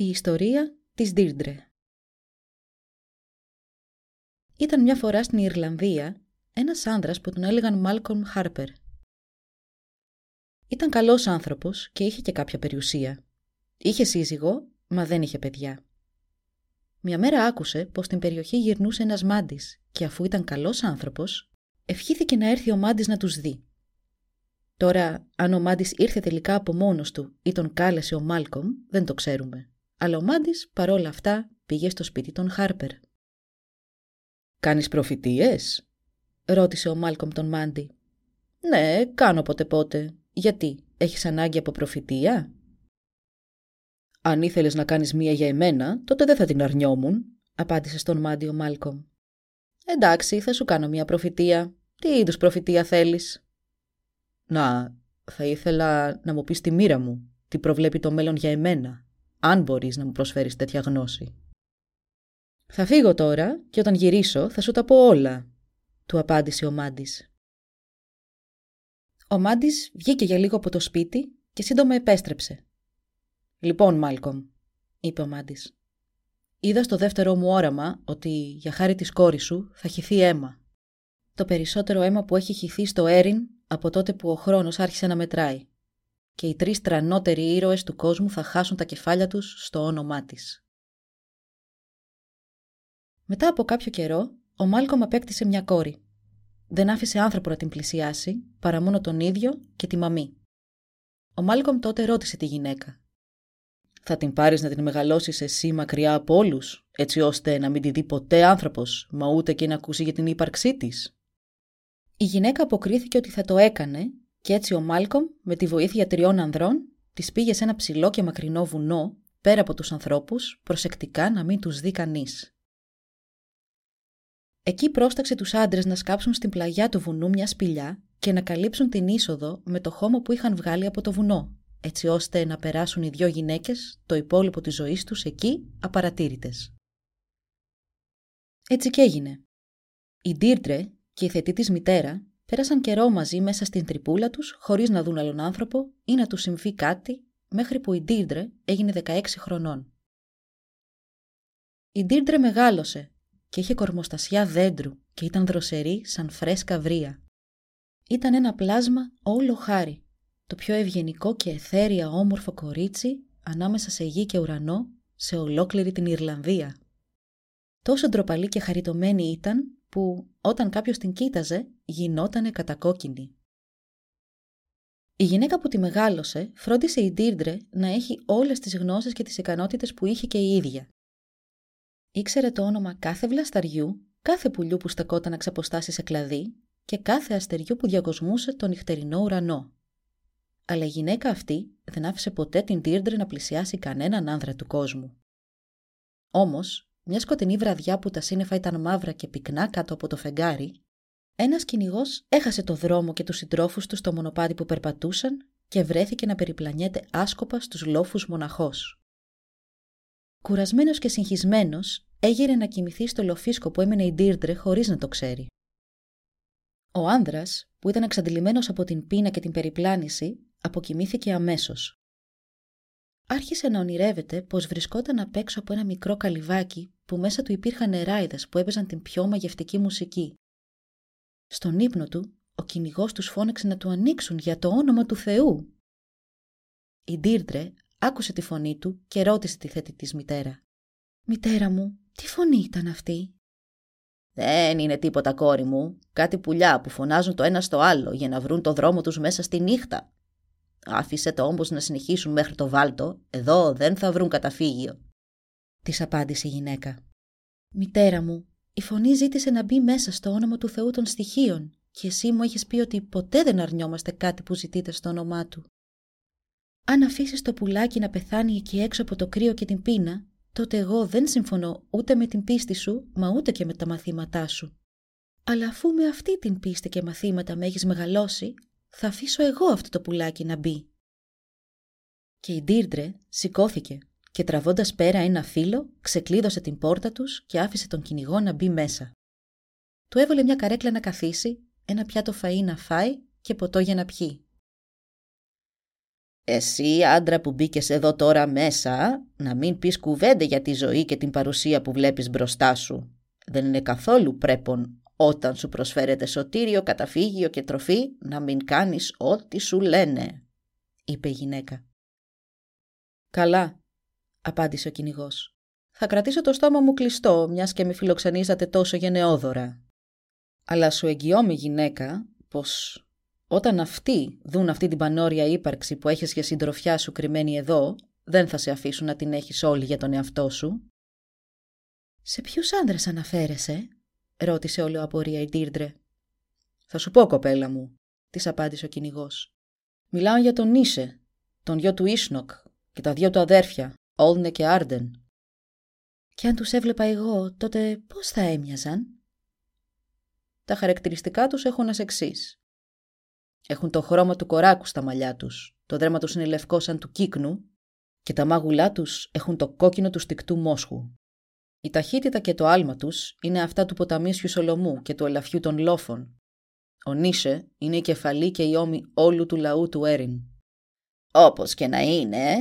Η ιστορία της Ντίρντρε Ήταν μια φορά στην Ιρλανδία ένας άνδρας που τον έλεγαν Μάλκομ Χάρπερ. Ήταν καλός άνθρωπος και είχε και κάποια περιουσία. Είχε σύζυγο, μα δεν είχε παιδιά. Μια μέρα άκουσε πως στην περιοχή γυρνούσε ένας μάντης και αφού ήταν καλός άνθρωπος, ευχήθηκε να έρθει ο μάντης να τους δει. Τώρα, αν ο μάντης ήρθε τελικά από μόνος του ή τον κάλεσε ο Μάλκομ, δεν το ξέρουμε αλλά ο Μάντης παρόλα αυτά πήγε στο σπίτι των Χάρπερ. «Κάνεις προφητείες» ρώτησε ο Μάλκομ τον Μάντι. «Ναι, κάνω πότε πότε. Γιατί, έχεις ανάγκη από προφητεία» «Αν ήθελες να κάνεις μία για εμένα, τότε δεν θα την αρνιόμουν», απάντησε στον Μάντι ο Μάλκομ. «Εντάξει, θα σου κάνω μία προφητεία. Τι είδους προφητεία θέλεις» «Να, θα ήθελα να μου πεις τη μοίρα μου, τι προβλέπει το μέλλον για εμένα», αν μπορείς να μου προσφέρεις τέτοια γνώση. «Θα φύγω τώρα και όταν γυρίσω θα σου τα πω όλα», του απάντησε ο Μάντης. Ο Μάντης βγήκε για λίγο από το σπίτι και σύντομα επέστρεψε. «Λοιπόν, Μάλκομ», είπε ο Μάντης, «είδα στο δεύτερό μου όραμα ότι για χάρη της κόρης σου θα χυθεί αίμα. Το περισσότερο αίμα που έχει χυθεί στο Έριν από τότε που ο χρόνος άρχισε να μετράει και οι τρεις τρανότεροι ήρωες του κόσμου θα χάσουν τα κεφάλια τους στο όνομά της. Μετά από κάποιο καιρό, ο Μάλκομ απέκτησε μια κόρη. Δεν άφησε άνθρωπο να την πλησιάσει, παρά μόνο τον ίδιο και τη μαμή. Ο Μάλκομ τότε ρώτησε τη γυναίκα. «Θα την πάρεις να την μεγαλώσεις εσύ μακριά από όλους, έτσι ώστε να μην τη δει ποτέ άνθρωπος, μα ούτε και να ακούσει για την ύπαρξή της» Η γυναίκα αποκρίθηκε ότι θα το έκανε και έτσι ο Μάλκομ, με τη βοήθεια τριών ανδρών, τη πήγε σε ένα ψηλό και μακρινό βουνό, πέρα από τους ανθρώπους, προσεκτικά να μην τους δει κανείς. Εκεί πρόσταξε τους άντρες να σκάψουν στην πλαγιά του βουνού μια σπηλιά και να καλύψουν την είσοδο με το χώμα που είχαν βγάλει από το βουνό, έτσι ώστε να περάσουν οι δυο γυναίκες το υπόλοιπο της ζωής τους εκεί απαρατήρητες. Έτσι και έγινε. Η Ντίρτρε και η θετή της μητέρα Πέρασαν καιρό μαζί μέσα στην τρυπούλα τους, χωρίς να δουν άλλον άνθρωπο ή να τους συμβεί κάτι, μέχρι που η Ντίρντρε έγινε 16 χρονών. Η Ντίρντρε μεγάλωσε και είχε κορμοστασιά δέντρου και ήταν δροσερή σαν φρέσκα βρία. Ήταν ένα πλάσμα όλο χάρη, το πιο ευγενικό και εθέρια όμορφο κορίτσι ανάμεσα σε γη και ουρανό σε ολόκληρη την Ιρλανδία. Τόσο ντροπαλή και χαριτωμένη ήταν που όταν κάποιος την κοίταζε γινότανε κατακόκκινη. Η γυναίκα που τη μεγάλωσε φρόντισε η Ντίρντρε να έχει όλες τις γνώσεις και τις ικανότητες που είχε και η ίδια. Ήξερε το όνομα κάθε βλασταριού, κάθε πουλιού που στεκόταν να ξαποστάσει σε κλαδί και κάθε αστεριού που διακοσμούσε τον νυχτερινό ουρανό. Αλλά η γυναίκα αυτή δεν άφησε ποτέ την Ντίρντρε να πλησιάσει κανέναν άνδρα του κόσμου. Όμως, μια σκοτεινή βραδιά που τα σύννεφα ήταν μαύρα και πυκνά κάτω από το φεγγάρι, ένας κυνηγός έχασε το δρόμο και τους συντρόφους του στο μονοπάτι που περπατούσαν και βρέθηκε να περιπλανιέται άσκοπα στους λόφους μοναχός. Κουρασμένος και συγχυσμένος, έγειρε να κοιμηθεί στο λοφίσκο που έμενε η Ντίρντρε χωρίς να το ξέρει. Ο άνδρας, που ήταν εξαντλημένος από την πείνα και την περιπλάνηση, αποκοιμήθηκε αμέσως άρχισε να ονειρεύεται πως βρισκόταν απ' έξω από ένα μικρό καλυβάκι που μέσα του υπήρχαν νεράιδες που έπαιζαν την πιο μαγευτική μουσική. Στον ύπνο του, ο κυνηγός τους φώναξε να του ανοίξουν για το όνομα του Θεού. Η Ντίρντρε άκουσε τη φωνή του και ρώτησε τη θέτη της μητέρα. «Μητέρα μου, τι φωνή ήταν αυτή» Δεν είναι τίποτα κόρη μου, κάτι πουλιά που φωνάζουν το ένα στο άλλο για να βρουν το δρόμο τους μέσα στη νύχτα. Άφησε το όμως να συνεχίσουν μέχρι το βάλτο, εδώ δεν θα βρουν καταφύγιο. Της απάντησε η γυναίκα. Μητέρα μου, η φωνή ζήτησε να μπει μέσα στο όνομα του Θεού των στοιχείων και εσύ μου έχεις πει ότι ποτέ δεν αρνιόμαστε κάτι που ζητείτε στο όνομά του. Αν αφήσεις το πουλάκι να πεθάνει εκεί έξω από το κρύο και την πείνα, τότε εγώ δεν συμφωνώ ούτε με την πίστη σου, μα ούτε και με τα μαθήματά σου. Αλλά αφού με αυτή την πίστη και μαθήματα με έχεις μεγαλώσει, θα αφήσω εγώ αυτό το πουλάκι να μπει. Και η Ντίρντρε σηκώθηκε και τραβώντας πέρα ένα φύλλο, ξεκλείδωσε την πόρτα τους και άφησε τον κυνηγό να μπει μέσα. Του έβολε μια καρέκλα να καθίσει, ένα πιάτο φαΐ να φάει και ποτό για να πιει. Εσύ, άντρα που μπήκες εδώ τώρα μέσα, να μην πεις κουβέντα για τη ζωή και την παρουσία που βλέπεις μπροστά σου. Δεν είναι καθόλου πρέπον όταν σου προσφέρεται σωτήριο, καταφύγιο και τροφή να μην κάνεις ό,τι σου λένε, είπε η γυναίκα. Καλά, απάντησε ο κυνηγός. Θα κρατήσω το στόμα μου κλειστό, μιας και με φιλοξενήσατε τόσο γενναιόδωρα. Αλλά σου εγγυώμαι, γυναίκα, πως όταν αυτοί δουν αυτή την πανόρια ύπαρξη που έχεις για συντροφιά σου κρυμμένη εδώ, δεν θα σε αφήσουν να την έχεις όλη για τον εαυτό σου. «Σε ποιους άνδρες αναφέρεσαι» ρώτησε όλο απορία η Ντίρντρε. «Θα σου πω, κοπέλα μου», της απάντησε ο κυνηγός. «Μιλάω για τον Νίσε, τον γιο του Ίσνοκ και τα δύο του αδέρφια, Όλνε και Άρντεν». «Και αν τους έβλεπα εγώ, τότε πώς θα έμοιαζαν» Τα χαρακτηριστικά τους έχουν ως εξής. Έχουν το χρώμα του κοράκου στα μαλλιά τους, το δέρμα τους είναι λευκό σαν του κύκνου και τα μάγουλά τους έχουν το κόκκινο του στικτού μόσχου. Η ταχύτητα και το άλμα τους είναι αυτά του ποταμίσιου Σολομού και του ελαφιού των λόφων. Ο Νίσε είναι η κεφαλή και η ώμη όλου του λαού του Έριν. «Όπως και να είναι»,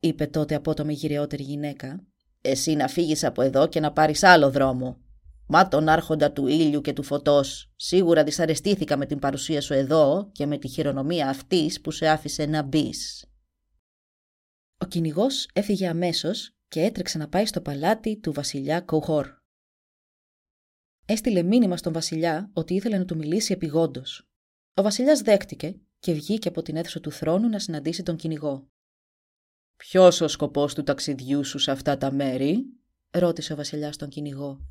είπε τότε απότομη γυρεότερη γυναίκα, «εσύ να φύγεις από εδώ και να πάρεις άλλο δρόμο. Μα τον άρχοντα του ήλιου και του φωτός, σίγουρα δυσαρεστήθηκα με την παρουσία σου εδώ και με τη χειρονομία αυτής που σε άφησε να μπεις. Ο κυνηγός έφυγε αμέσως και έτρεξε να πάει στο παλάτι του βασιλιά Κουχόρ. Έστειλε μήνυμα στον βασιλιά ότι ήθελε να του μιλήσει επιγόντως. Ο βασιλιάς δέχτηκε και βγήκε από την αίθουσα του θρόνου να συναντήσει τον κυνηγό. Ποιος ο σκοπός του ταξιδιού σου σε αυτά τα μέρη, ρώτησε ο βασιλιάς τον κυνηγό.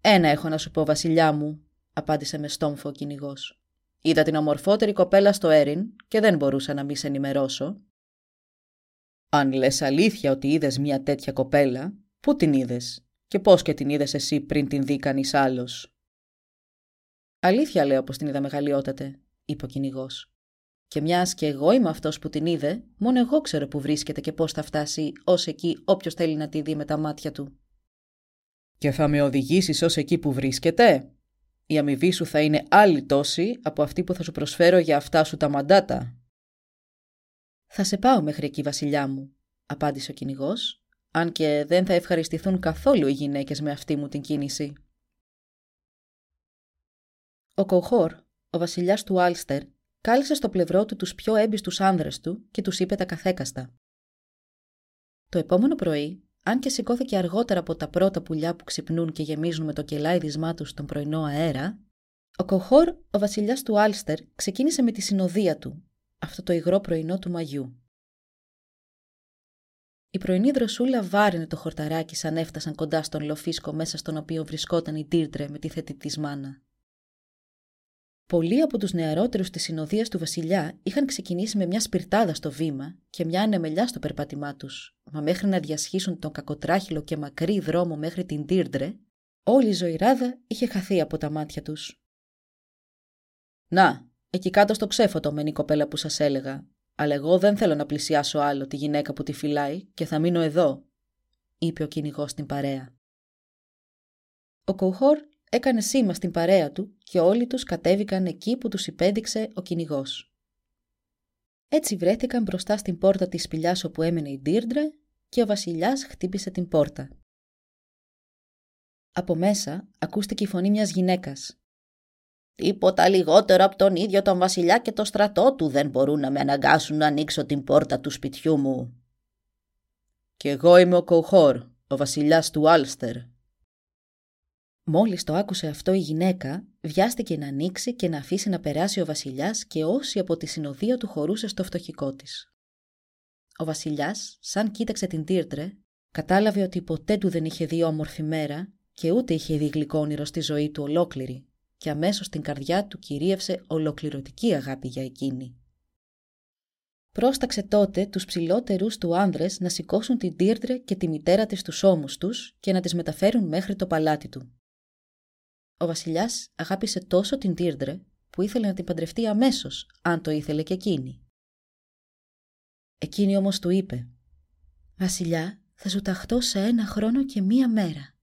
Ένα έχω να σου πω, Βασιλιά μου, απάντησε με στόμφο ο κυνηγός. Είδα την ομορφότερη κοπέλα στο Έριν και δεν μπορούσα να μη σε ενημερώσω. Αν λες αλήθεια ότι είδες μια τέτοια κοπέλα, πού την είδες και πώς και την είδες εσύ πριν την δει κανείς άλλος; Αλήθεια λέω πως την είδα μεγαλειότατε, είπε ο κυνηγός. Και μιας και εγώ είμαι αυτός που την είδε, μόνο εγώ ξέρω που βρίσκεται και πώς θα φτάσει ως εκεί όποιος θέλει να τη δει με τα μάτια του. Και θα με οδηγήσεις ως εκεί που βρίσκεται; Η αμοιβή σου θα είναι άλλη τόση από αυτή που θα σου προσφέρω για αυτά σου τα μαντάτα. Θα σε πάω μέχρι εκεί, βασιλιά μου, απάντησε ο κυνηγός, αν και δεν θα ευχαριστηθούν καθόλου οι γυναίκες με αυτή μου την κίνηση. Ο Κοχόρ, ο βασιλιάς του Άλστερ, κάλεσε στο πλευρό του τους πιο έμπιστους άνδρες του και τους είπε τα καθέκαστα. Το επόμενο πρωί, αν και σηκώθηκε αργότερα από τα πρώτα πουλιά που ξυπνούν και γεμίζουν με το κελάιδισμά τους τον πρωινό αέρα, ο Κοχόρ, ο βασιλιάς του Άλστερ, ξεκίνησε με τη συνοδεία του, αυτό το υγρό πρωινό του μαγιού. Η πρωινή δροσούλα βάρινε το χορταράκι σαν έφτασαν κοντά στον λοφίσκο μέσα στον οποίο βρισκόταν η Ντίρτρε με τη θέτη της μάνα. Πολλοί από τους νεαρότερους της συνοδείας του Βασιλιά είχαν ξεκινήσει με μια σπιρτάδα στο βήμα και μια ανεμελιά στο περπάτημά τους, μα μέχρι να διασχίσουν τον κακοτράχυλο και μακρύ δρόμο μέχρι την Τίρντρε, όλη η ζωηράδα είχε χαθεί από τα μάτια τους. Να, εκεί κάτω στο ξέφωτο μένει η κοπέλα που σας έλεγα, αλλά εγώ δεν θέλω να πλησιάσω άλλο τη γυναίκα που τη φυλάει και θα μείνω εδώ, είπε ο κυνηγός στην παρέα. Ο Κουχόρ έκανε σήμα στην παρέα του και όλοι τους κατέβηκαν εκεί που τους υπέδειξε ο κυνηγός. Έτσι βρέθηκαν μπροστά στην πόρτα της σπηλιάς όπου έμενε η Ντίρντρε και ο βασιλιάς χτύπησε την πόρτα. Από μέσα ακούστηκε η φωνή μιας γυναίκας. «Τίποτα λιγότερο από τον ίδιο τον βασιλιά και το στρατό του δεν μπορούν να με αναγκάσουν να ανοίξω την πόρτα του σπιτιού μου». «Κι εγώ είμαι ο Κουχόρ, ο βασιλιάς του Άλστερ», Μόλις το άκουσε αυτό η γυναίκα, βιάστηκε να ανοίξει και να αφήσει να περάσει ο βασιλιάς και όσοι από τη συνοδεία του χωρούσε στο φτωχικό της. Ο βασιλιάς, σαν κοίταξε την Τίρτρε, κατάλαβε ότι ποτέ του δεν είχε δει όμορφη μέρα και ούτε είχε δει γλυκό όνειρο στη ζωή του ολόκληρη και αμέσως στην καρδιά του κυρίευσε ολοκληρωτική αγάπη για εκείνη. πρόσταξε τότε τους ψηλότερους του άνδρες να σηκώσουν την Τίρντρε και τη μητέρα της στους ώμους τους και να τις μεταφέρουν μέχρι το παλάτι του. Ο βασιλιάς αγάπησε τόσο την Τίρντρε που ήθελε να την παντρευτεί αμέσως, αν το ήθελε και εκείνη. Εκείνη όμως του είπε «Βασιλιά, θα σου ταχτώ σε ένα χρόνο και μία μέρα».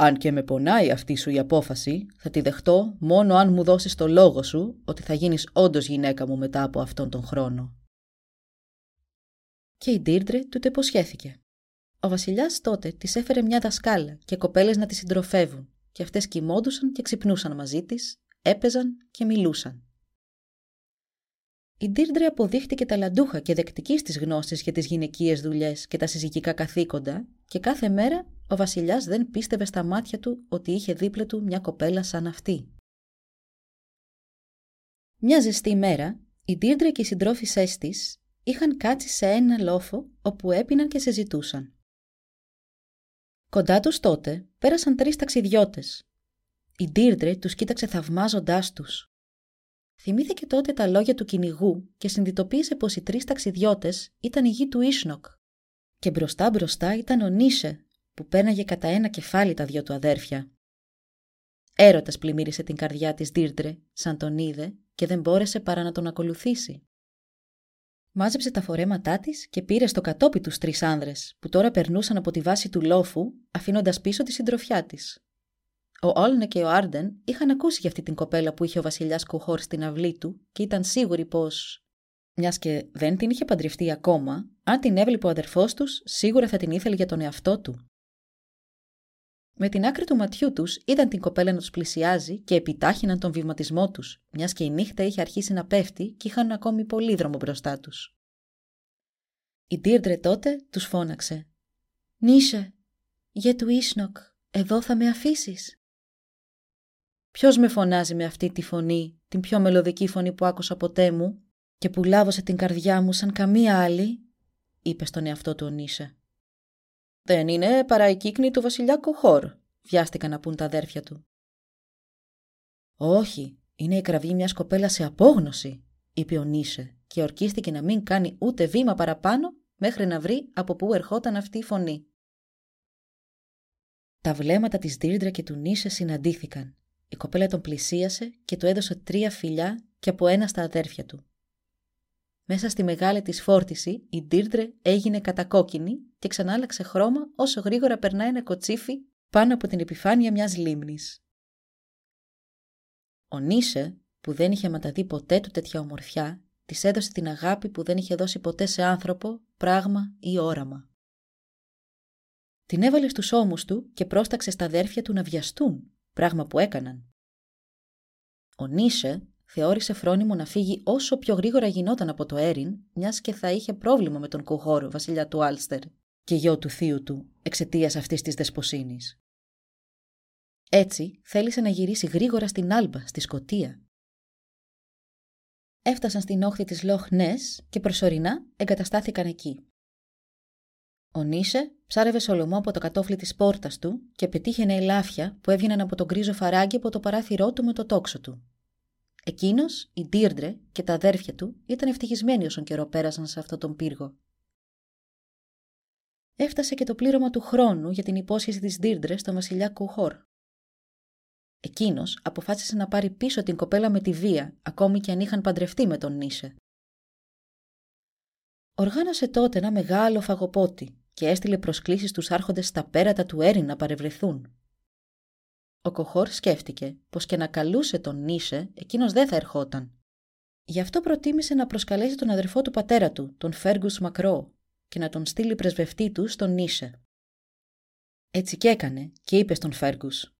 «Αν και με πονάει αυτή σου η απόφαση, θα τη δεχτώ μόνο αν μου δώσεις το λόγο σου ότι θα γίνεις όντως γυναίκα μου μετά από αυτόν τον χρόνο». Και η Ντίρντρε του το υποσχέθηκε. Ο βασιλιάς τότε της έφερε μια δασκάλα και κοπέλες να τη συντροφεύουν και αυτές κοιμόντουσαν και ξυπνούσαν μαζί της, έπαιζαν και μιλούσαν. Η Ντίρντρε αποδείχτηκε ταλαντούχα και δεκτική στις γνώσεις για τις γυναικείες δουλειές και τα συζυγικά καθήκοντα, και κάθε μέρα ο Βασιλιάς δεν πίστευε στα μάτια του ότι είχε δίπλα του μια κοπέλα σαν αυτή. Μια ζεστή μέρα, η Ντίρντρε και οι συντρόφισέ της είχαν κάτσει σε ένα λόφο όπου έπιναν και συζητούσαν. Κοντά τους τότε πέρασαν τρεις ταξιδιώτες. Η Ντίρντρε τους κοίταξε θαυμάζοντάς τους Θυμήθηκε τότε τα λόγια του κυνηγού και συνειδητοποίησε πως οι τρεις ταξιδιώτες ήταν η γη του Ίσνοκ. Και μπροστά μπροστά ήταν ο Νίσε, που πέναγε κατά ένα κεφάλι τα δυο του αδέρφια. Έρωτας πλημμύρισε την καρδιά της Δίρτρε, σαν τον είδε και δεν μπόρεσε παρά να τον ακολουθήσει. Μάζεψε τα φορέματά της και πήρε στο κατόπι τους τρεις άνδρες, που τώρα περνούσαν από τη βάση του λόφου, αφήνοντας πίσω τη συντροφιά της. Ο Όλνε και ο Άρντεν είχαν ακούσει για αυτή την κοπέλα που είχε ο βασιλιάς Κουχόρ στην αυλή του και ήταν σίγουροι πως. Μιας και δεν την είχε παντρευτεί ακόμα, αν την έβλεπε ο αδερφός τους, σίγουρα θα την ήθελε για τον εαυτό του. Με την άκρη του ματιού τους είδαν την κοπέλα να τους πλησιάζει και επιτάχυναν τον βηματισμό τους, μιας και η νύχτα είχε αρχίσει να πέφτει και είχαν ακόμη πολύ δρόμο μπροστά τους. Η Ντίρντρε τότε τους φώναξε. Νίσε, για του Ίσνοκ, εδώ θα με αφήσεις. Ποιος με φωνάζει με αυτή τη φωνή, την πιο μελωδική φωνή που άκουσα ποτέ μου και που λάβωσε την καρδιά μου σαν καμία άλλη, είπε στον εαυτό του ο Νίσε. Δεν είναι παρά η κύκνη του βασιλιά Κοχόρ, βιάστηκαν να πούν τα αδέρφια του. Όχι, είναι η κραυγή μιας κοπέλας σε απόγνωση, είπε ο Νίσε και ορκίστηκε να μην κάνει ούτε βήμα παραπάνω μέχρι να βρει από πού ερχόταν αυτή η φωνή. Τα βλέμματα της Δίρντρα και του Νίσε συναντήθηκαν η κοπέλα τον πλησίασε και του έδωσε τρία φιλιά και από ένα στα αδέρφια του. Μέσα στη μεγάλη της φόρτιση, η Ντίρντρε έγινε κατακόκκινη και ξανάλαξε χρώμα όσο γρήγορα περνάει ένα κοτσίφι πάνω από την επιφάνεια μιας λίμνης. Ο Νίσε, που δεν είχε ματαδεί ποτέ του τέτοια ομορφιά, της έδωσε την αγάπη που δεν είχε δώσει ποτέ σε άνθρωπο, πράγμα ή όραμα. Την έβαλε στους ώμους του και πρόσταξε στα αδέρφια του να βιαστούν πράγμα που έκαναν. Ο Νίσε θεώρησε φρόνιμο να φύγει όσο πιο γρήγορα γινόταν από το Έριν, μιας και θα είχε πρόβλημα με τον Κουχόρ, βασιλιά του Άλστερ, και γιο του θείου του, εξαιτίας αυτής της δεσποσύνης. Έτσι θέλησε να γυρίσει γρήγορα στην Άλμπα, στη Σκοτία. Έφτασαν στην όχθη της Λόχ Νες και προσωρινά εγκαταστάθηκαν εκεί. Ο Νίσε ψάρευε σολομό από το κατόφλι της πόρτας του και πετύχαινε ελάφια που έβγαιναν από τον γκρίζο φαράγγι από το παράθυρό του με το τόξο του. Εκείνος, η Ντίρντρε και τα αδέρφια του ήταν ευτυχισμένοι όσον καιρό πέρασαν σε αυτόν τον πύργο. Έφτασε και το πλήρωμα του χρόνου για την υπόσχεση της Ντίρντρε στον βασιλιά Κουχόρ. Εκείνος αποφάσισε να πάρει πίσω την κοπέλα με τη βία, ακόμη και αν είχαν παντρευτεί με τον Νίσε. Οργάνωσε τότε ένα μεγάλο φαγοπότη και έστειλε προσκλήσεις στους άρχοντες στα πέρατα του Έρη να παρευρεθούν. Ο Κοχόρ σκέφτηκε πως και να καλούσε τον Νίσε, εκείνος δεν θα ερχόταν. Γι' αυτό προτίμησε να προσκαλέσει τον αδερφό του πατέρα του, τον Φέργκους Μακρό, και να τον στείλει πρεσβευτή του στον Νίσε. Έτσι και έκανε και είπε στον Φέργκους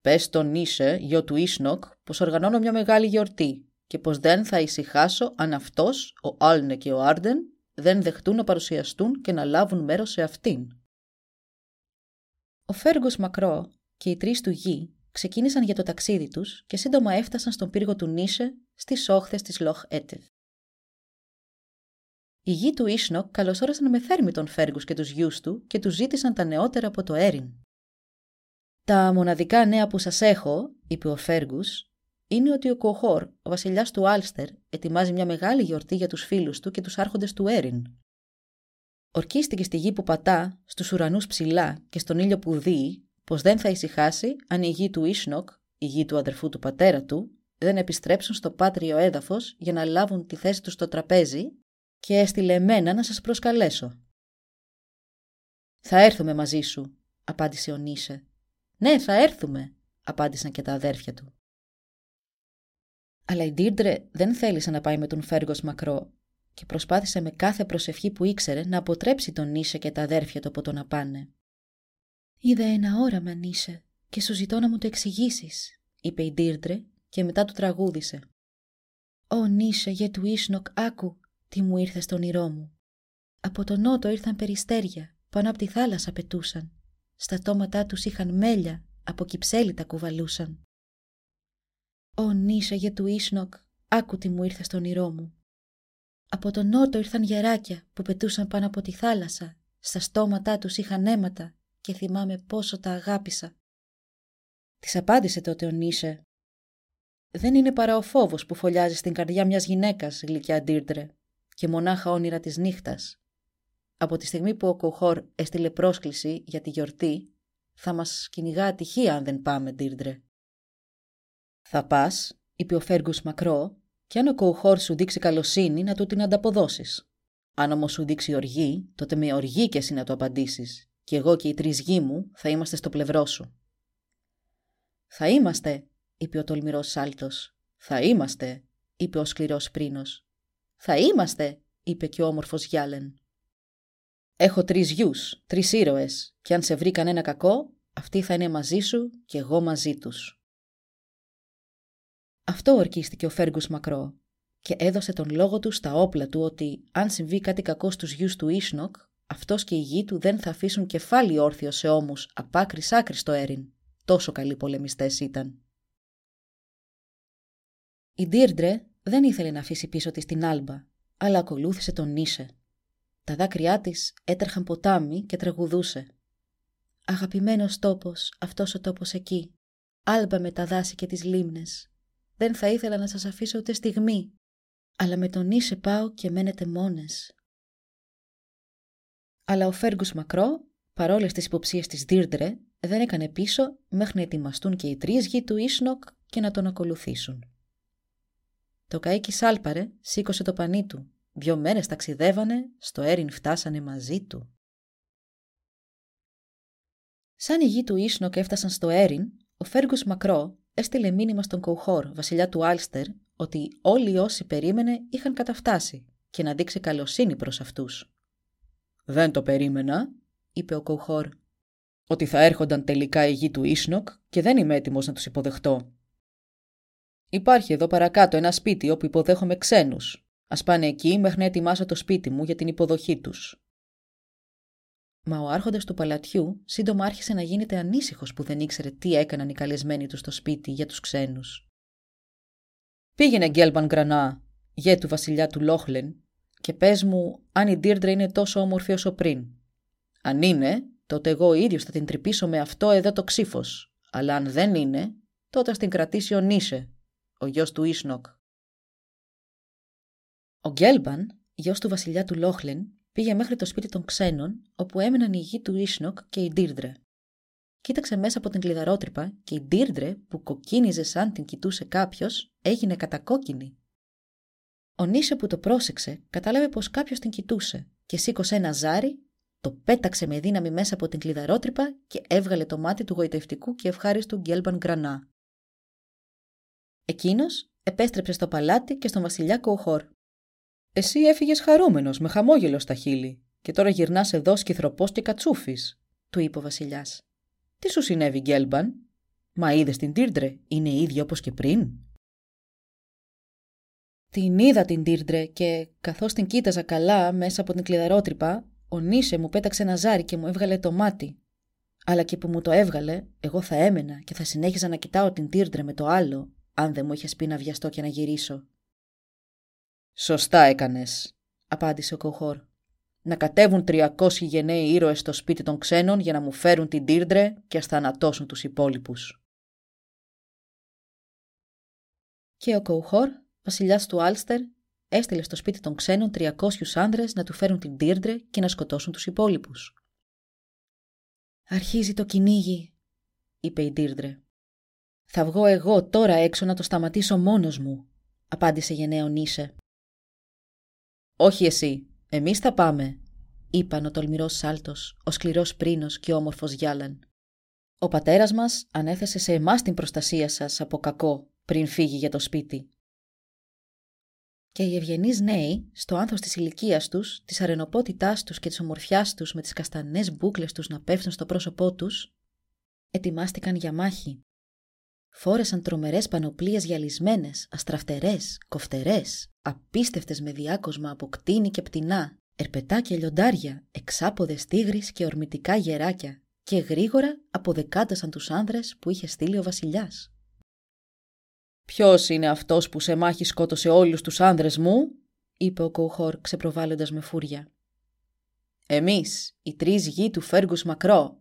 «Πες στον Νίσε, γιο του Ίσνοκ, πως οργανώνω μια μεγάλη γιορτή και πως δεν θα ησυχάσω αν αυτός, ο Άλνε και ο Άρντεν δεν δεχτούν να παρουσιαστούν και να λάβουν μέρος σε αυτήν. Ο Φέργος Μακρό και οι τρεις του γη ξεκίνησαν για το ταξίδι τους και σύντομα έφτασαν στον πύργο του Νίσε στις όχθες της Λοχ Έτεβ. Οι γη του Ίσνοκ καλωσόρασαν με θέρμη τον Φέργους και τους γιους του και τους ζήτησαν τα νεότερα από το Έριν. «Τα μοναδικά νέα που σας έχω», είπε ο Φέργους, είναι ότι ο Κοχόρ, ο βασιλιάς του Άλστερ, ετοιμάζει μια μεγάλη γιορτή για τους φίλους του και τους άρχοντες του Έριν. Ορκίστηκε στη γη που πατά, στους ουρανούς ψηλά και στον ήλιο που δει, πως δεν θα ησυχάσει αν η γη του Ίσνοκ, η γη του αδερφού του πατέρα του, δεν επιστρέψουν στο πάτριο έδαφος για να λάβουν τη θέση τους στο τραπέζι και έστειλε εμένα να σας προσκαλέσω. Θα έρθουμε μαζί σου, απάντησε ο Νίσε. Ναι, θα έρθουμε, απάντησαν και τα αδέρφια του. Αλλά η Ντίρντρε δεν θέλησε να πάει με τον Φέργος μακρό και προσπάθησε με κάθε προσευχή που ήξερε να αποτρέψει τον Νίσε και τα αδέρφια του από το να πάνε. «Είδα ένα όραμα, Νίσε, και σου ζητώ να μου το εξηγήσεις, είπε η Ντίρντρε και μετά του τραγούδισε. «Ω Νίσε, γε του Ίσνοκ, άκου τι μου ήρθε στον όνειρό μου. Από τον νότο ήρθαν περιστέρια, πάνω από τη θάλασσα πετούσαν. Στα τόματά τους είχαν μέλια, από κυψέλη τα κουβαλούσαν. «Ω νύσα για του Ίσνοκ, άκου τι μου ήρθε στον όνειρό μου. Από τον νότο ήρθαν γεράκια που πετούσαν πάνω από τη θάλασσα, στα στόματά τους είχαν αίματα και θυμάμαι πόσο τα αγάπησα. Της απάντησε τότε ο Νίσε. Δεν είναι παρά ο φόβος που φωλιάζει στην καρδιά μιας γυναίκας, γλυκιά Ντίρντρε, και μονάχα όνειρα της νύχτας. Από τη στιγμή που ο Κοχόρ έστειλε πρόσκληση για τη γιορτή, θα μας κυνηγά ατυχία αν δεν πάμε, Ντίρντρε. Θα πας, είπε ο Φέργκου μακρό, και αν ο Κοουχόρ σου δείξει καλοσύνη, να του την ανταποδώσεις. Αν όμως σου δείξει οργή, τότε με οργή και εσύ να το απαντήσεις, και εγώ και οι τρεις γη μου θα είμαστε στο πλευρό σου. Θα είμαστε, είπε ο τολμηρός Σάλτος. Θα είμαστε, είπε ο σκληρός πρίνος. Θα είμαστε, είπε και ο όμορφος Γιάλεν. Έχω τρεις γιους, τρεις ήρωες, και αν σε βρει κανένα κακό, αυτοί θα είναι μαζί σου και εγώ μαζί τους. Αυτό ορκίστηκε ο Φέργκους Μακρό και έδωσε τον λόγο του στα όπλα του ότι αν συμβεί κάτι κακό στους γιους του Ίσνοκ, αυτός και οι γιοι του δεν θα αφήσουν κεφάλι όρθιο σε ώμους απ' άκρης σ' άκρη στο Έριν. Τόσο καλοί πολεμιστές ήταν. Η Ντίρντρε δεν ήθελε να αφήσει πίσω της την Άλμπα, αλλά ακολούθησε τον Νίσε. Τα δάκρυά της έτρεχαν ποτάμι και τραγουδούσε. «Αγαπημένος τόπος, αυτός ο τόπος εκεί, Άλμπα με τα δάση και τις λίμνες, δεν θα ήθελα να σας αφήσω ούτε στιγμή, αλλά με τον Ήσε πάω και μένετε μόνες. Αλλά ο Φέργκους Μακρό, παρόλες τις υποψίες της Δίρντρε, δεν έκανε πίσω μέχρι να ετοιμαστούν και οι τρεις γη του Ίσνοκ και να τον ακολουθήσουν. Το καΐκι σάλπαρε, σήκωσε το πανί του. Δυο μέρες ταξιδεύανε, στο Έριν φτάσανε μαζί του. Σαν οι γιοι του Ίσνοκ έφτασαν στο Έριν, ο Φέργκους Μακρό έστειλε μήνυμα στον Κουχόρ, βασιλιά του Άλστερ, ότι όλοι όσοι περίμενε είχαν καταφτάσει και να δείξει καλοσύνη προς αυτούς. «Δεν το περίμενα», είπε ο Κουχόρ, «ότι θα έρχονταν τελικά οι γιοι του Ίσνοκ και δεν είμαι έτοιμος να τους υποδεχτώ. Υπάρχει εδώ παρακάτω ένα σπίτι όπου υποδέχομαι ξένους. Ας πάνε εκεί μέχρι να ετοιμάσω το σπίτι μου για την υποδοχή τους. Μα ο άρχοντας του παλατιού σύντομα άρχισε να γίνεται ανήσυχος που δεν ήξερε τι έκαναν οι καλεσμένοι του στο σπίτι για τους ξένους. Πήγαινε Γκέλμπαν Γκρανά, γέ του βασιλιά του Λόχλεν, και πες μου αν η Ντίρντρα είναι τόσο όμορφη όσο πριν. Αν είναι, τότε εγώ ίδιος θα την τρυπήσω με αυτό εδώ το ξύφος. Αλλά αν δεν είναι, τότε ας την κρατήσει ο Νίσε, ο γιος του Ίσνοκ. Ο Γκέλμπαν, γιος του βασιλιά του Λόχλεν, Πήγε μέχρι το σπίτι των ξένων, όπου έμεναν οι γιοι του Ίσνοκ και η Ντίρντρε. Κοίταξε μέσα από την κλειδαρότρυπα και η Ντίρντρε, που κοκκίνιζε σαν την κοιτούσε κάποιος, έγινε κατακόκκινη. Ο Νίσε που το πρόσεξε, κατάλαβε πως κάποιος την κοιτούσε και σήκωσε ένα ζάρι, το πέταξε με δύναμη μέσα από την κλειδαρότρυπα και έβγαλε το μάτι του γοητευτικού και ευχάριστου Γκέλμπαν Γκρανά. Εκείνος επέστρεψε στο παλάτι και στον βασιλιά Κοοχόρ. Εσύ έφυγες χαρούμενος, με χαμόγελο στα χείλη, και τώρα γυρνάς εδώ σκυθροπός και κατσούφι, του είπε ο Βασιλιάς. Τι σου συνέβη, Γκέλμπαν, Μα είδες την Τίρντρε, είναι ίδια όπως και πριν; Την είδα την Τίρντρε και καθώς την κοίταζα καλά μέσα από την κλειδαρότρυπα, ο Νίσε μου πέταξε ένα ζάρι και μου έβγαλε το μάτι. Αλλά και που μου το έβγαλε, εγώ θα έμενα και θα συνέχιζα να κοιτάω την Τίρντρε με το άλλο, αν δεν μου είχες πει να βιαστώ και να γυρίσω. «Σωστά έκανες», απάντησε ο Κοχόρ. «Να κατέβουν τριακόσιοι γενναίοι ήρωες στο σπίτι των ξένων για να μου φέρουν την Τίρντρε και ας θανατώσουν τους υπόλοιπους». Και ο Κοουχόρ, βασιλιάς του Άλστερ, έστειλε στο σπίτι των ξένων 300 άνδρες να του φέρουν την Τίρντρε και να σκοτώσουν τους υπόλοιπους. Αρχίζει το κυνήγι, είπε η Τίρντρε. Θα βγω εγώ τώρα έξω να το σταματήσω μόνος μου, απάντησε γενναίο Νίσε. Όχι εσύ, εμείς θα πάμε, είπαν ο τολμηρός Σάλτος, ο σκληρός πρίνος και όμορφος Γιάλαν. Ο πατέρας μας ανέθεσε σε εμάς την προστασία σας από κακό πριν φύγει για το σπίτι. Και οι ευγενείς νέοι, στο άνθος της ηλικίας τους, της αρενοπότητάς τους και της ομορφιάς τους με τις καστανές μπούκλες τους να πέφτουν στο πρόσωπό τους, ετοιμάστηκαν για μάχη. Φόρεσαν τρομερές πανοπλίες γυαλισμένες, αστραφτερές, κοφτερές, απίστευτες με διάκοσμα από κτίνη και πτηνά, ερπετά και λιοντάρια, εξάποδες τίγρης και ορμητικά γεράκια και γρήγορα αποδεκάτασαν τους άνδρες που είχε στείλει ο βασιλιάς. «Ποιος είναι αυτός που σε μάχη σκότωσε όλους τους άνδρες μου» είπε ο Κοουχόρ ξεπροβάλλοντας με φούρια. «Εμείς, οι τρεις γη του Φέργους Μακρό.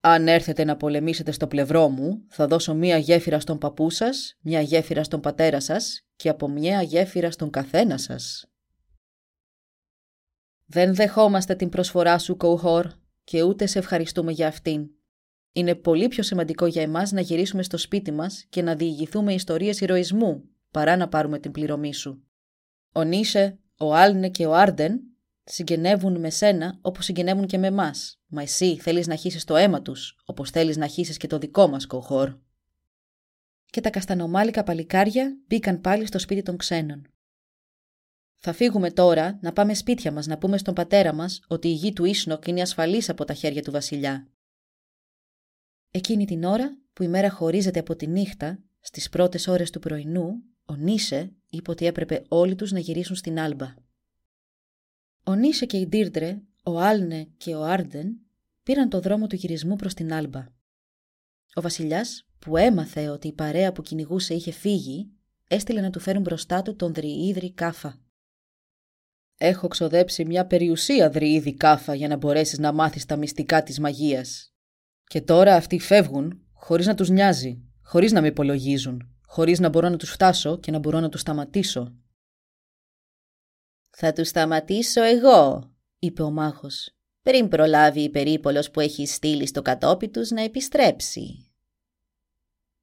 Αν έρθετε να πολεμήσετε στο πλευρό μου, θα δώσω μία γέφυρα στον παππού σας, μία γέφυρα στον πατέρα σας και από μία γέφυρα στον καθένα σας». «Δεν δεχόμαστε την προσφορά σου, Κοουχόρ, και ούτε σε ευχαριστούμε για αυτήν», είναι πολύ πιο σημαντικό για εμάς να γυρίσουμε στο σπίτι μας και να διηγηθούμε ιστορίες ηρωισμού, παρά να πάρουμε την πληρωμή σου. Ο Νίσε, ο Άλνε και ο Άρντεν συγγενεύουν με σένα όπως συγγενεύουν και με εμάς. Μα εσύ θέλεις να χύσεις το αίμα τους, όπως θέλεις να χύσεις και το δικό μας κοχώρ. Και τα καστανομάλλικα παλικάρια μπήκαν πάλι στο σπίτι των ξένων. Θα φύγουμε τώρα να πάμε σπίτια μας να πούμε στον πατέρα μας ότι η γη του Ίσνοκ είναι ασφαλής από τα χέρια του βασιλιά Εκείνη την ώρα που η μέρα χωρίζεται από τη νύχτα, στις πρώτες ώρες του πρωινού, ο Νίσε είπε ότι έπρεπε όλοι τους να γυρίσουν στην Άλμπα. Ο Νίσε και η Ντίρντρε, ο Άλνε και ο Άρντεν πήραν το δρόμο του γυρισμού προς την Άλμπα. Ο βασιλιάς, που έμαθε ότι η παρέα που κυνηγούσε είχε φύγει, έστειλε να του φέρουν μπροστά του τον Δρυΐδη Κάφα. «Έχω ξοδέψει μια περιουσία, Δρυΐδη Κάφα, για να μπορέσεις να μάθεις τα μυστικά της μαγείας», και τώρα αυτοί φεύγουν χωρίς να τους νοιάζει, χωρίς να με υπολογίζουν, χωρίς να μπορώ να τους φτάσω και να μπορώ να τους σταματήσω. «Θα τους σταματήσω εγώ», είπε ο μάχος, πριν προλάβει η περίπολος που έχει στείλει στο κατόπι τους να επιστρέψει.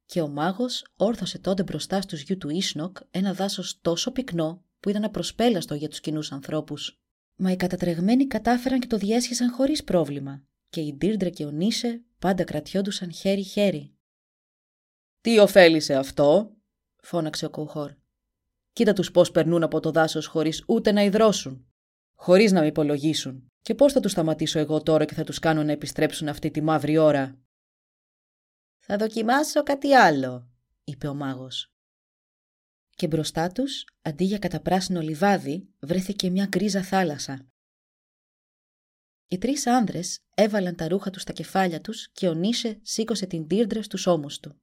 Και ο μάγος όρθωσε τότε μπροστά στους γιου του Ίσνοκ ένα δάσος τόσο πυκνό που ήταν απροσπέλαστο για τους κοινούς ανθρώπους. Μα οι κατατρεγμένοι κατάφεραν και το διέσχισαν χωρίς πρόβλημα και η Ντίρντρε και ο Νίσε πάντα κρατιόντουσαν χέρι-χέρι. «Τι ωφέλησε αυτό» φώναξε ο Κουχόρ. «Κοίτα τους πώς περνούν από το δάσος χωρίς ούτε να υδρώσουν, χωρίς να με υπολογίσουν. Και πώς θα τους σταματήσω εγώ τώρα και θα τους κάνω να επιστρέψουν αυτή τη μαύρη ώρα» «Θα δοκιμάσω κάτι άλλο», είπε ο μάγος. Και μπροστά τους, αντί για καταπράσινο λιβάδι, βρέθηκε μια γκρίζα θάλασσα. Οι τρεις άνδρες έβαλαν τα ρούχα τους στα κεφάλια τους και ο Νίσε σήκωσε την Τίρντρα στους ώμους του.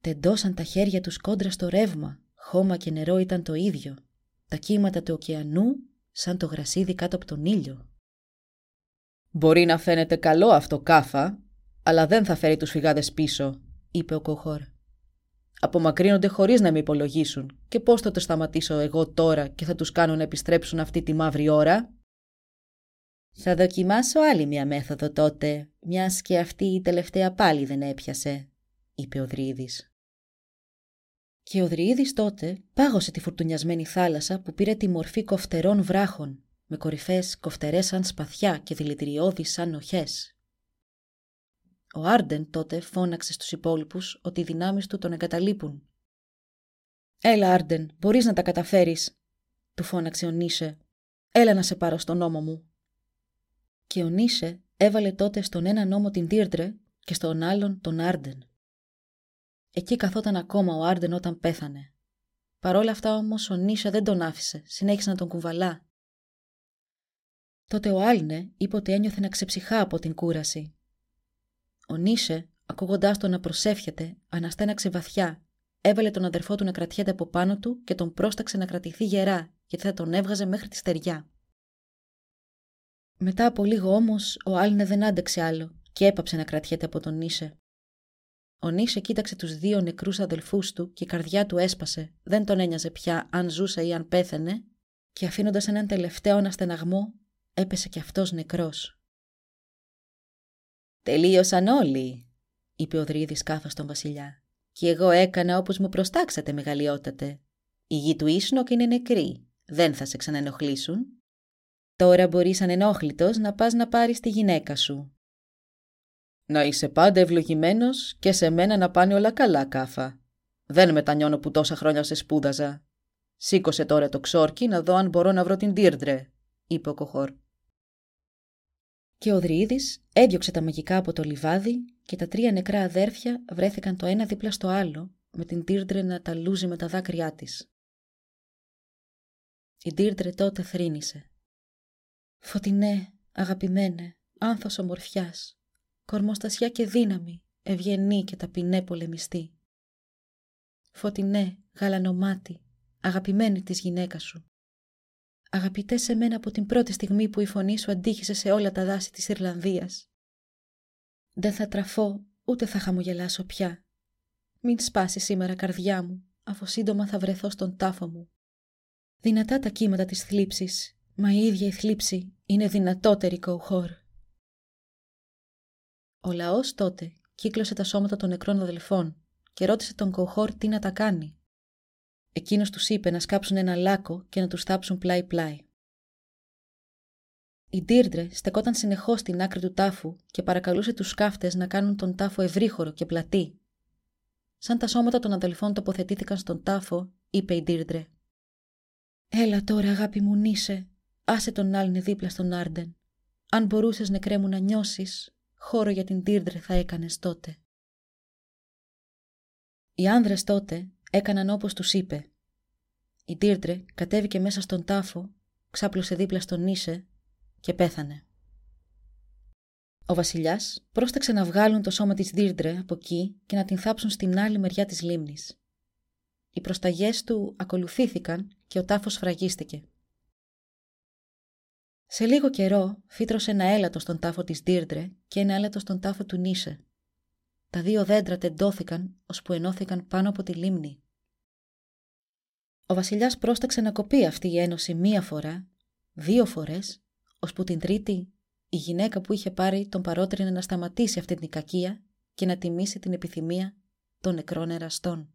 Τεντώσαν τα χέρια τους κόντρα στο ρεύμα, χώμα και νερό ήταν το ίδιο. Τα κύματα του ωκεανού σαν το γρασίδι κάτω από τον ήλιο. «Μπορεί να φαίνεται καλό αυτό κάφα, αλλά δεν θα φέρει τους φυγάδες πίσω», είπε ο Κοχόρ. «Απομακρύνονται χωρίς να με υπολογίσουν και πώς θα το σταματήσω εγώ τώρα και θα τους κάνω να επιστρέψουν αυτή τη μαύρη ώρα» Θα δοκιμάσω άλλη μια μέθοδο τότε, μιας και αυτή η τελευταία πάλι δεν έπιασε, είπε ο Δρίδης. Και ο Δρίδης τότε πάγωσε τη φουρτουνιασμένη θάλασσα που πήρε τη μορφή κοφτερών βράχων, με κορυφές κοφτερές σαν σπαθιά και δηλητηριώδεις σαν οχές. Ο Άρντεν τότε φώναξε στους υπόλοιπους ότι οι δυνάμεις του τον εγκαταλείπουν. «Έλα, Άρντεν, μπορείς να τα καταφέρεις», του φώναξε ο Νίσε. «Έλα να σε πάρω στον νόμο μου» και ο Νίσε έβαλε τότε στον ένα νόμο την Τίρντρε και στον άλλον τον Άρντεν. Εκεί καθόταν ακόμα ο Άρντεν όταν πέθανε. Παρόλα αυτά όμως ο Νίσε δεν τον άφησε, συνέχισε να τον κουβαλά. Τότε ο Άλνε είπε ότι ένιωθε να ξεψυχά από την κούραση. Ο Νίσε, ακούγοντάς τον να προσεύχεται, αναστέναξε βαθιά, έβαλε τον αδερφό του να κρατιέται από πάνω του και τον πρόσταξε να κρατηθεί γερά, γιατί θα τον έβγαζε μέχρι τη στεριά. Μετά από λίγο όμως ο Άλνε δεν άντεξε άλλο και έπαψε να κρατιέται από τον Νίσε. Ο Νίσε κοίταξε τους δύο νεκρούς αδελφούς του και η καρδιά του έσπασε. Δεν τον ένοιαζε πια αν ζούσε ή αν πέθαινε και αφήνοντας έναν τελευταίο αναστεναγμό έπεσε κι αυτός νεκρός. «Τελείωσαν όλοι», είπε ο Δρύδης κάθος τον βασιλιά. «Κι εγώ έκανα όπως μου προστάξατε, μεγαλειότατε. Η γη του Ίσνοκ είναι νεκρή. Δεν θα σε ξαναενοχλήσουν. Τώρα μπορείς ανενόχλητος να πας να πάρεις τη γυναίκα σου. Να είσαι πάντα ευλογημένος και σε μένα να πάνε όλα καλά, κάφα. Δεν μετανιώνω που τόσα χρόνια σε σπούδαζα. Σήκωσε τώρα το ξόρκι να δω αν μπορώ να βρω την Τίρντρε, είπε ο Κοχόρ. Και ο Δρύδης έδιωξε τα μαγικά από το λιβάδι και τα τρία νεκρά αδέρφια βρέθηκαν το ένα δίπλα στο άλλο, με την Τίρντρε να τα λούζει με τα δάκρυά της. Η Τίρντρε τότε θρύνησε. «Φωτεινέ, αγαπημένε, άνθος ομορφιάς, κορμοστασιά και δύναμη, ευγενή και ταπεινέ πολεμιστή. Φωτεινέ, γαλανομάτι, αγαπημένη της γυναίκα σου. Αγαπητέ σε μένα από την πρώτη στιγμή που η φωνή σου αντίχησε σε όλα τα δάση της Ιρλανδίας. Δεν θα τραφώ, ούτε θα χαμογελάσω πια. Μην σπάσει σήμερα καρδιά μου, αφού σύντομα θα βρεθώ στον τάφο μου. Δυνατά τα κύματα της θλίψης, μα η ίδια η θλίψη είναι δυνατότερη κοουχόρ. Ο λαός τότε κύκλωσε τα σώματα των νεκρών αδελφών και ρώτησε τον Κοχόρ τι να τα κάνει. Εκείνος τους είπε να σκάψουν ένα λάκκο και να τους θάψουν πλάι-πλάι. Η Ντίρντρε στεκόταν συνεχώς στην άκρη του τάφου και παρακαλούσε τους σκάφτες να κάνουν τον τάφο ευρύχωρο και πλατή. Σαν τα σώματα των αδελφών τοποθετήθηκαν στον τάφο, είπε η Ντίρντρε. Έλα τώρα, αγάπη μου, νήσε. Άσε τον άλλην δίπλα στον Άρντεν. Αν μπορούσες νεκρέ μου να νιώσεις, χώρο για την Τίρντρε θα έκανες τότε. Οι άνδρες τότε έκαναν όπως τους είπε. Η Τίρντρε κατέβηκε μέσα στον τάφο, ξάπλωσε δίπλα στον Νίσε και πέθανε. Ο βασιλιάς πρόσταξε να βγάλουν το σώμα της Δίρντρε από εκεί και να την θάψουν στην άλλη μεριά της λίμνης. Οι προσταγές του ακολουθήθηκαν και ο τάφος φραγίστηκε. Σε λίγο καιρό φύτρωσε ένα έλατος στον τάφο της Δίρντρε και ένα έλατος στον τάφο του Νίσε. Τα δύο δέντρα τεντώθηκαν ώσπου ενώθηκαν πάνω από τη λίμνη. Ο βασιλιάς πρόσταξε να κοπεί αυτή η ένωση μία φορά, δύο φορές, ώσπου την τρίτη η γυναίκα που είχε πάρει τον παρότρινε να σταματήσει αυτή την κακία και να τιμήσει την επιθυμία των νεκρών εραστών.